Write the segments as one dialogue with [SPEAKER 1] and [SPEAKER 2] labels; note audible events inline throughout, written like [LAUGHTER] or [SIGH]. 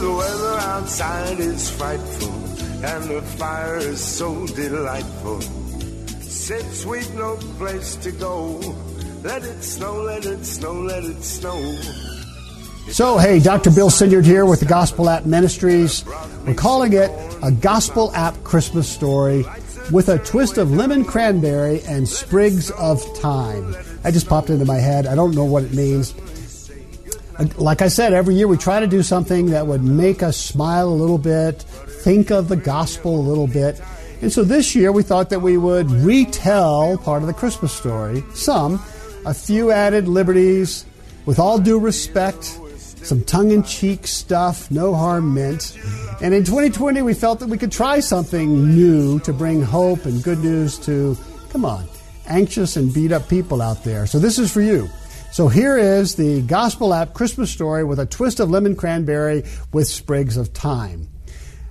[SPEAKER 1] the weather outside is frightful and the fire is so delightful. Said sweet no place to go. Let it snow, let it snow, let it snow.
[SPEAKER 2] So, hey, Dr. Bill Senyard here with the Gospel Map Ministries. We're calling it a Gospel Map Christmas story with a twist of lemon cranberry and sprigs of thyme. That just popped into my head. I don't know what it means. Like I said, every year we try to do something that would make us smile a little bit, think of the gospel a little bit. And so this year we thought that we would retell part of the Christmas story, some, a few added liberties, with all due respect, some tongue in cheek stuff, no harm meant. And in 2020, we felt that we could try something new to bring hope and good news to, come on, anxious and beat up people out there. So this is for you. So here is the Gospel Map Christmas story with a twist of lemon cranberry with sprigs of thyme.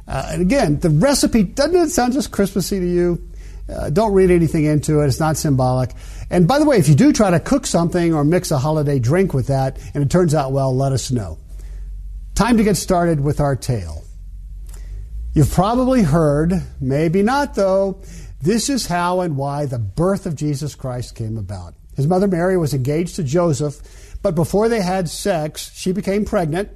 [SPEAKER 2] Uh, and again, the recipe doesn't it sound just Christmassy to you? Uh, don't read anything into it. It's not symbolic. And by the way, if you do try to cook something or mix a holiday drink with that and it turns out well, let us know. Time to get started with our tale. You've probably heard, maybe not though, this is how and why the birth of Jesus Christ came about. His mother Mary was engaged to Joseph, but before they had sex, she became pregnant.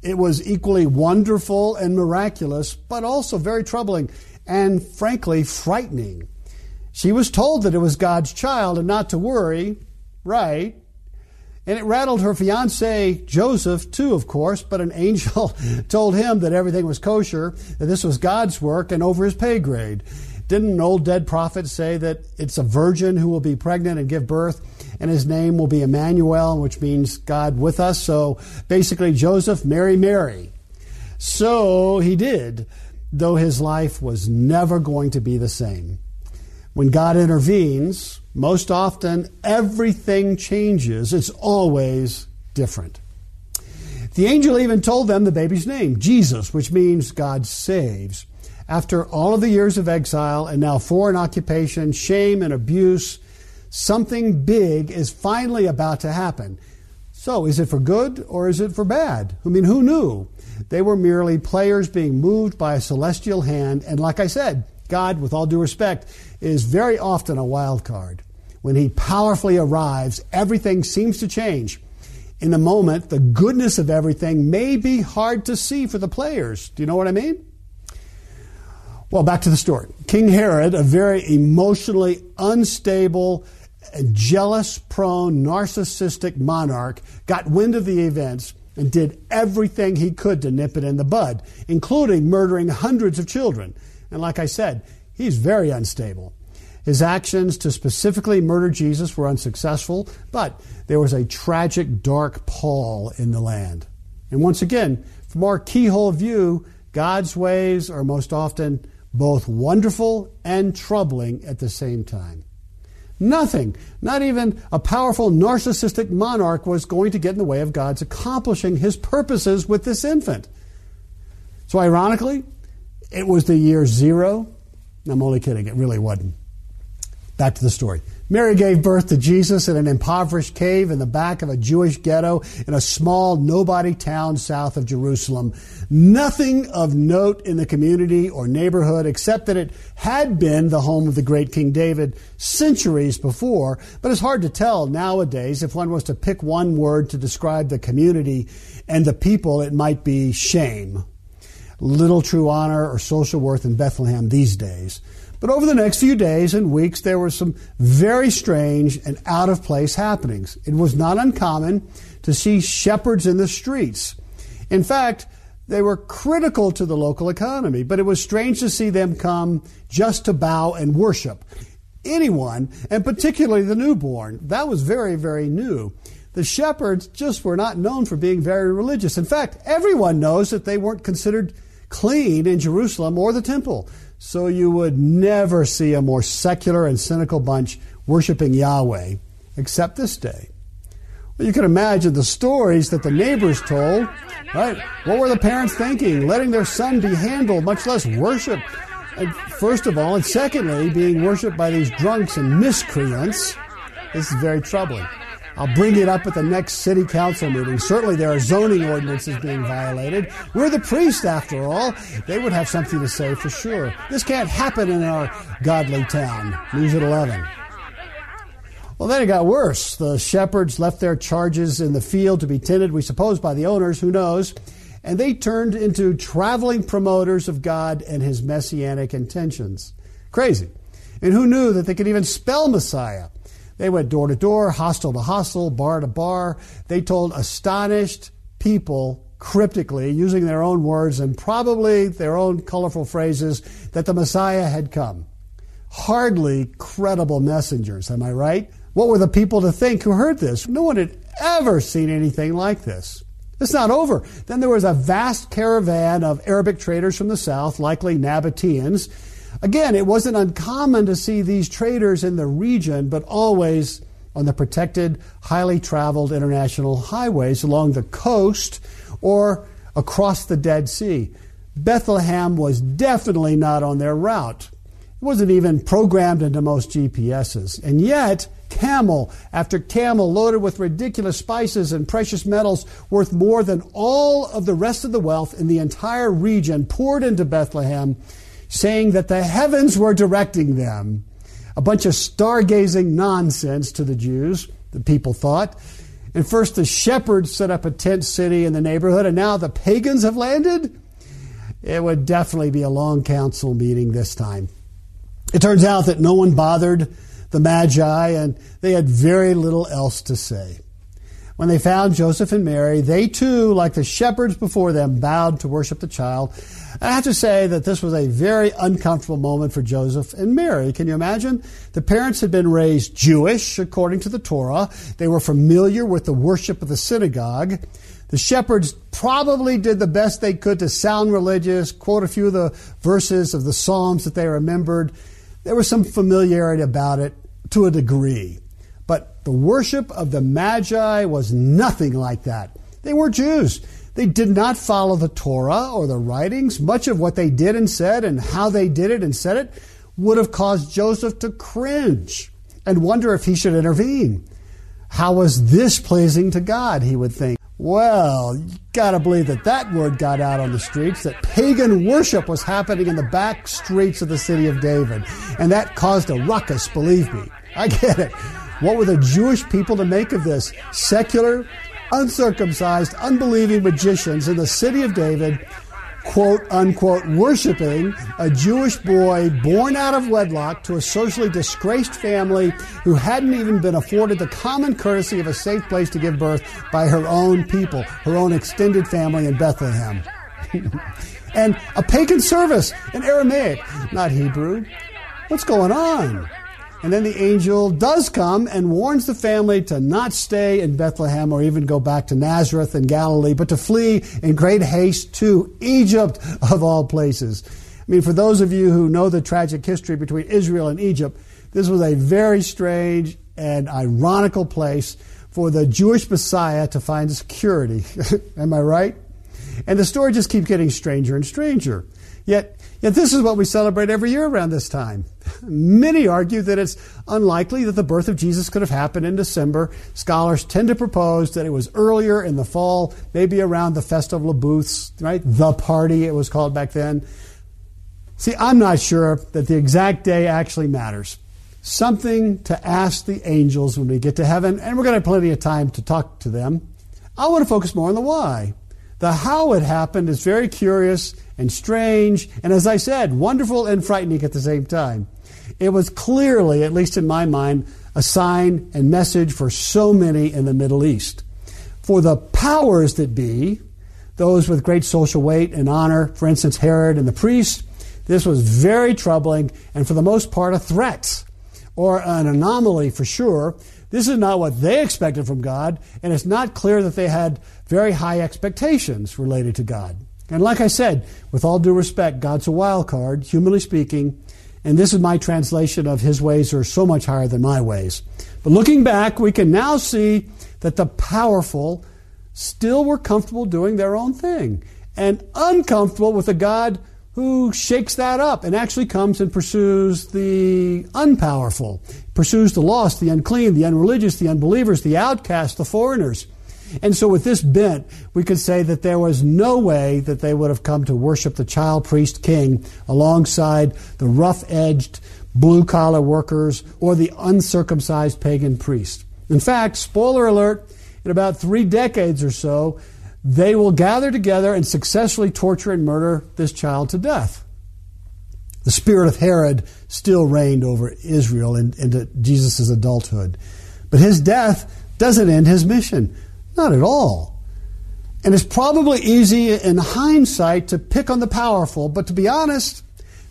[SPEAKER 2] It was equally wonderful and miraculous, but also very troubling and frankly frightening. She was told that it was God's child and not to worry, right? And it rattled her fiance, Joseph, too, of course, but an angel [LAUGHS] told him that everything was kosher, that this was God's work and over his pay grade. Didn't an old dead prophet say that it's a virgin who will be pregnant and give birth, and his name will be Emmanuel, which means God with us? So basically, Joseph, marry Mary. So he did, though his life was never going to be the same. When God intervenes, most often everything changes. It's always different. The angel even told them the baby's name, Jesus, which means God saves. After all of the years of exile and now foreign occupation, shame, and abuse, something big is finally about to happen. So, is it for good or is it for bad? I mean, who knew? They were merely players being moved by a celestial hand, and like I said, God, with all due respect, is very often a wild card. When he powerfully arrives, everything seems to change. In a moment, the goodness of everything may be hard to see for the players. Do you know what I mean? Well, back to the story. King Herod, a very emotionally unstable, jealous prone, narcissistic monarch, got wind of the events and did everything he could to nip it in the bud, including murdering hundreds of children. And like I said, he's very unstable. His actions to specifically murder Jesus were unsuccessful, but there was a tragic, dark pall in the land. And once again, from our keyhole view, God's ways are most often both wonderful and troubling at the same time. Nothing, not even a powerful narcissistic monarch, was going to get in the way of God's accomplishing his purposes with this infant. So, ironically, it was the year zero. I'm only kidding, it really wasn't. Back to the story. Mary gave birth to Jesus in an impoverished cave in the back of a Jewish ghetto in a small nobody town south of Jerusalem. Nothing of note in the community or neighborhood except that it had been the home of the great King David centuries before, but it's hard to tell nowadays if one was to pick one word to describe the community and the people, it might be shame. Little true honor or social worth in Bethlehem these days. But over the next few days and weeks, there were some very strange and out of place happenings. It was not uncommon to see shepherds in the streets. In fact, they were critical to the local economy, but it was strange to see them come just to bow and worship. Anyone, and particularly the newborn, that was very, very new. The shepherds just were not known for being very religious. In fact, everyone knows that they weren't considered clean in Jerusalem or the temple. So you would never see a more secular and cynical bunch worshiping Yahweh, except this day. Well, you can imagine the stories that the neighbors told, right? What were the parents thinking? Letting their son be handled, much less worshiped. And first of all, and secondly, being worshiped by these drunks and miscreants. This is very troubling. I'll bring it up at the next city council meeting. Certainly there are zoning ordinances being violated. We're the priest, after all. They would have something to say for sure. This can't happen in our godly town. News at 11. Well, then it got worse. The shepherds left their charges in the field to be tended, we suppose, by the owners, who knows, and they turned into traveling promoters of God and his messianic intentions. Crazy. And who knew that they could even spell Messiah? They went door to door, hostel to hostel, bar to bar. They told astonished people cryptically, using their own words and probably their own colorful phrases, that the Messiah had come. Hardly credible messengers, am I right? What were the people to think who heard this? No one had ever seen anything like this. It's not over. Then there was a vast caravan of Arabic traders from the south, likely Nabateans. Again, it wasn't uncommon to see these traders in the region, but always on the protected, highly traveled international highways along the coast or across the Dead Sea. Bethlehem was definitely not on their route. It wasn't even programmed into most GPSs. And yet, camel after camel loaded with ridiculous spices and precious metals worth more than all of the rest of the wealth in the entire region poured into Bethlehem, saying that the heavens were directing them. A bunch of stargazing nonsense to the Jews, the people thought. And first the shepherds set up a tent city in the neighborhood, and now the pagans have landed? It would definitely be a long council meeting this time. It turns out that no one bothered the Magi, and they had very little else to say. When they found Joseph and Mary, they too, like the shepherds before them, bowed to worship the child. And I have to say that this was a very uncomfortable moment for Joseph and Mary. Can you imagine? The parents had been raised Jewish according to the Torah. They were familiar with the worship of the synagogue. The shepherds probably did the best they could to sound religious, quote a few of the verses of the Psalms that they remembered. There was some familiarity about it to a degree. The worship of the Magi was nothing like that. They were Jews. They did not follow the Torah or the writings. Much of what they did and said and how they did it and said it would have caused Joseph to cringe and wonder if he should intervene. How was this pleasing to God, he would think. Well, you gotta believe that that word got out on the streets, that pagan worship was happening in the back streets of the city of David. And that caused a ruckus, believe me. I get it. What were the Jewish people to make of this? Secular, uncircumcised, unbelieving magicians in the city of David, quote unquote, worshiping a Jewish boy born out of wedlock to a socially disgraced family who hadn't even been afforded the common courtesy of a safe place to give birth by her own people, her own extended family in Bethlehem. [LAUGHS] and a pagan service in Aramaic, not Hebrew. What's going on? And then the angel does come and warns the family to not stay in Bethlehem or even go back to Nazareth and Galilee, but to flee in great haste to Egypt, of all places. I mean, for those of you who know the tragic history between Israel and Egypt, this was a very strange and ironical place for the Jewish Messiah to find security. [LAUGHS] Am I right? And the story just keeps getting stranger and stranger. Yet Yet this is what we celebrate every year around this time. [LAUGHS] Many argue that it's unlikely that the birth of Jesus could have happened in December. Scholars tend to propose that it was earlier in the fall, maybe around the Festival of Booths, right? The party, it was called back then. See, I'm not sure that the exact day actually matters. Something to ask the angels when we get to heaven, and we're going to have plenty of time to talk to them. I want to focus more on the why. The how it happened is very curious and strange, and as I said, wonderful and frightening at the same time. It was clearly, at least in my mind, a sign and message for so many in the Middle East. For the powers that be, those with great social weight and honor, for instance, Herod and the priests, this was very troubling and for the most part a threat or an anomaly for sure. This is not what they expected from God, and it's not clear that they had very high expectations related to God. And like I said, with all due respect, God's a wild card, humanly speaking, and this is my translation of his ways are so much higher than my ways. But looking back, we can now see that the powerful still were comfortable doing their own thing and uncomfortable with a God who shakes that up and actually comes and pursues the unpowerful, pursues the lost, the unclean, the unreligious, the unbelievers, the outcasts, the foreigners. And so, with this bent, we could say that there was no way that they would have come to worship the child priest king alongside the rough edged blue collar workers or the uncircumcised pagan priest. In fact, spoiler alert, in about three decades or so, they will gather together and successfully torture and murder this child to death. The spirit of Herod still reigned over Israel into Jesus' adulthood. But his death doesn't end his mission. Not at all. And it's probably easy in hindsight to pick on the powerful, but to be honest,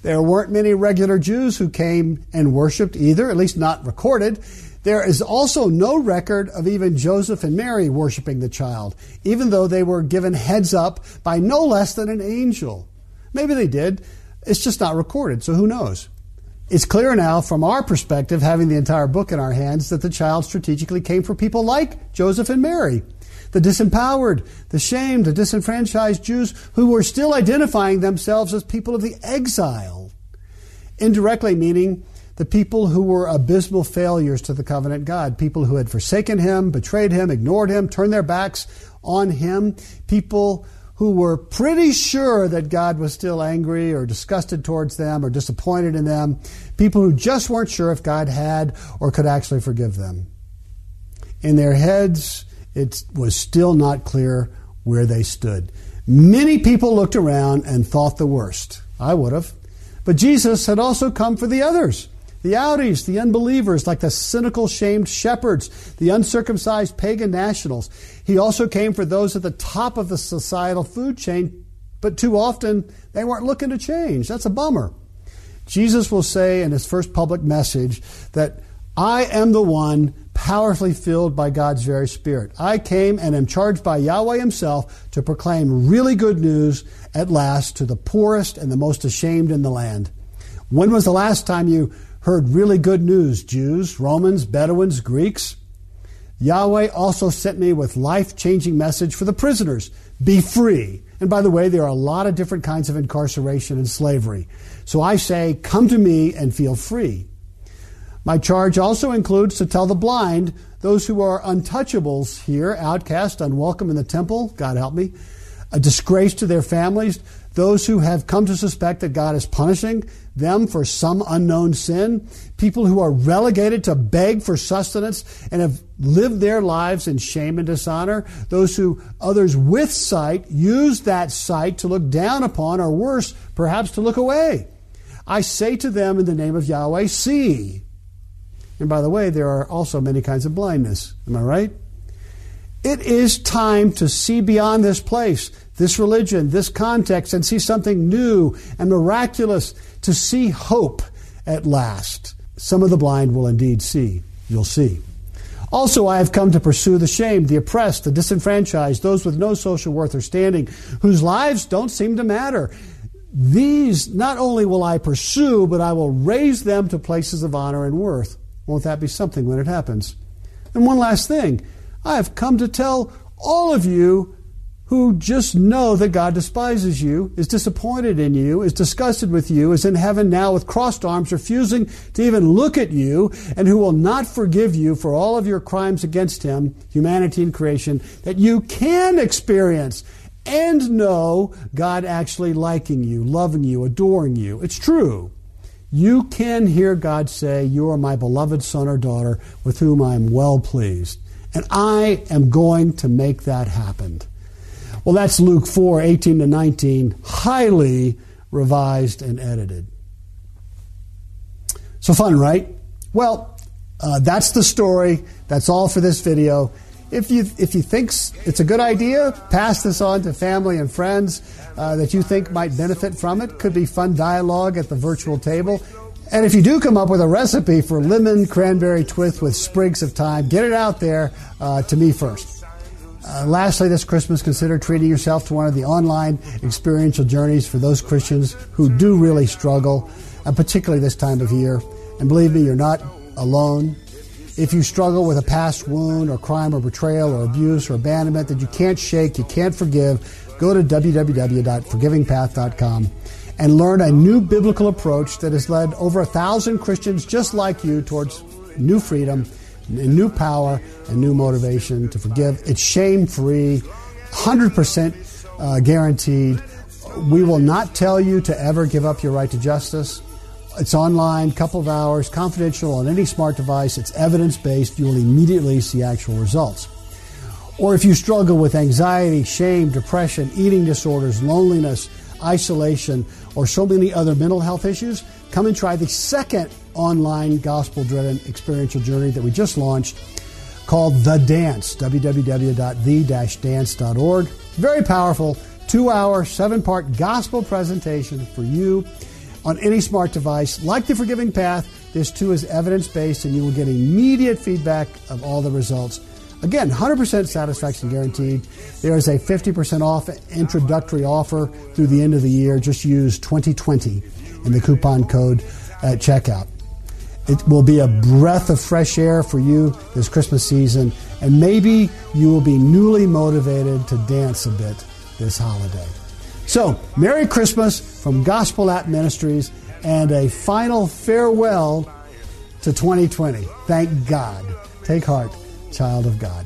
[SPEAKER 2] there weren't many regular Jews who came and worshiped either, at least not recorded. There is also no record of even Joseph and Mary worshiping the child, even though they were given heads up by no less than an angel. Maybe they did. It's just not recorded, so who knows? It's clear now, from our perspective, having the entire book in our hands, that the child strategically came for people like Joseph and Mary, the disempowered, the shamed, the disenfranchised Jews who were still identifying themselves as people of the exile. Indirectly meaning the people who were abysmal failures to the covenant God, people who had forsaken him, betrayed him, ignored him, turned their backs on him, people who were pretty sure that God was still angry or disgusted towards them or disappointed in them, people who just weren't sure if God had or could actually forgive them. In their heads, it was still not clear where they stood. Many people looked around and thought the worst. I would have. But Jesus had also come for the others the outies, the unbelievers, like the cynical, shamed shepherds, the uncircumcised pagan nationals. He also came for those at the top of the societal food chain, but too often they weren't looking to change. That's a bummer. Jesus will say in his first public message that I am the one powerfully filled by God's very Spirit. I came and am charged by Yahweh Himself to proclaim really good news at last to the poorest and the most ashamed in the land. When was the last time you heard really good news, Jews, Romans, Bedouins, Greeks. Yahweh also sent me with life changing message for the prisoners be free. And by the way, there are a lot of different kinds of incarceration and slavery. So I say, come to me and feel free. My charge also includes to tell the blind, those who are untouchables here, outcast, unwelcome in the temple, God help me, a disgrace to their families, those who have come to suspect that God is punishing them for some unknown sin, people who are relegated to beg for sustenance and have lived their lives in shame and dishonor, those who others with sight use that sight to look down upon, or worse, perhaps to look away. I say to them in the name of Yahweh, see. And by the way, there are also many kinds of blindness. Am I right? It is time to see beyond this place this religion, this context, and see something new and miraculous, to see hope at last. Some of the blind will indeed see. You'll see. Also, I have come to pursue the shamed, the oppressed, the disenfranchised, those with no social worth or standing, whose lives don't seem to matter. These not only will I pursue, but I will raise them to places of honor and worth. Won't that be something when it happens? And one last thing I have come to tell all of you who just know that God despises you, is disappointed in you, is disgusted with you, is in heaven now with crossed arms, refusing to even look at you, and who will not forgive you for all of your crimes against Him, humanity and creation, that you can experience and know God actually liking you, loving you, adoring you. It's true. You can hear God say, You are my beloved son or daughter with whom I am well pleased. And I am going to make that happen. Well, that's Luke 4 18 to 19, highly revised and edited. So fun, right? Well, uh, that's the story. That's all for this video. If you if you think it's a good idea, pass this on to family and friends uh, that you think might benefit from it. Could be fun dialogue at the virtual table. And if you do come up with a recipe for lemon cranberry twist with sprigs of thyme, get it out there uh, to me first. Uh, lastly, this Christmas, consider treating yourself to one of the online experiential journeys for those Christians who do really struggle, and particularly this time of year. And believe me, you're not alone. If you struggle with a past wound or crime or betrayal or abuse or abandonment that you can't shake, you can't forgive, go to www.forgivingpath.com and learn a new biblical approach that has led over a thousand Christians just like you towards new freedom, new power, and new motivation to forgive. It's shame free, 100% uh, guaranteed. We will not tell you to ever give up your right to justice. It's online, couple of hours, confidential on any smart device. It's evidence based. You will immediately see actual results. Or if you struggle with anxiety, shame, depression, eating disorders, loneliness, isolation, or so many other mental health issues, come and try the second online gospel driven experiential journey that we just launched called The Dance, www.the-dance.org. Very powerful, two hour, seven part gospel presentation for you on any smart device. Like the Forgiving Path, this too is evidence based and you will get immediate feedback of all the results. Again, 100% satisfaction guaranteed. There is a 50% off introductory offer through the end of the year. Just use 2020 in the coupon code at checkout. It will be a breath of fresh air for you this Christmas season, and maybe you will be newly motivated to dance a bit this holiday. So, Merry Christmas from Gospel Map Ministries and a final farewell to 2020. Thank God. Take heart, child of God.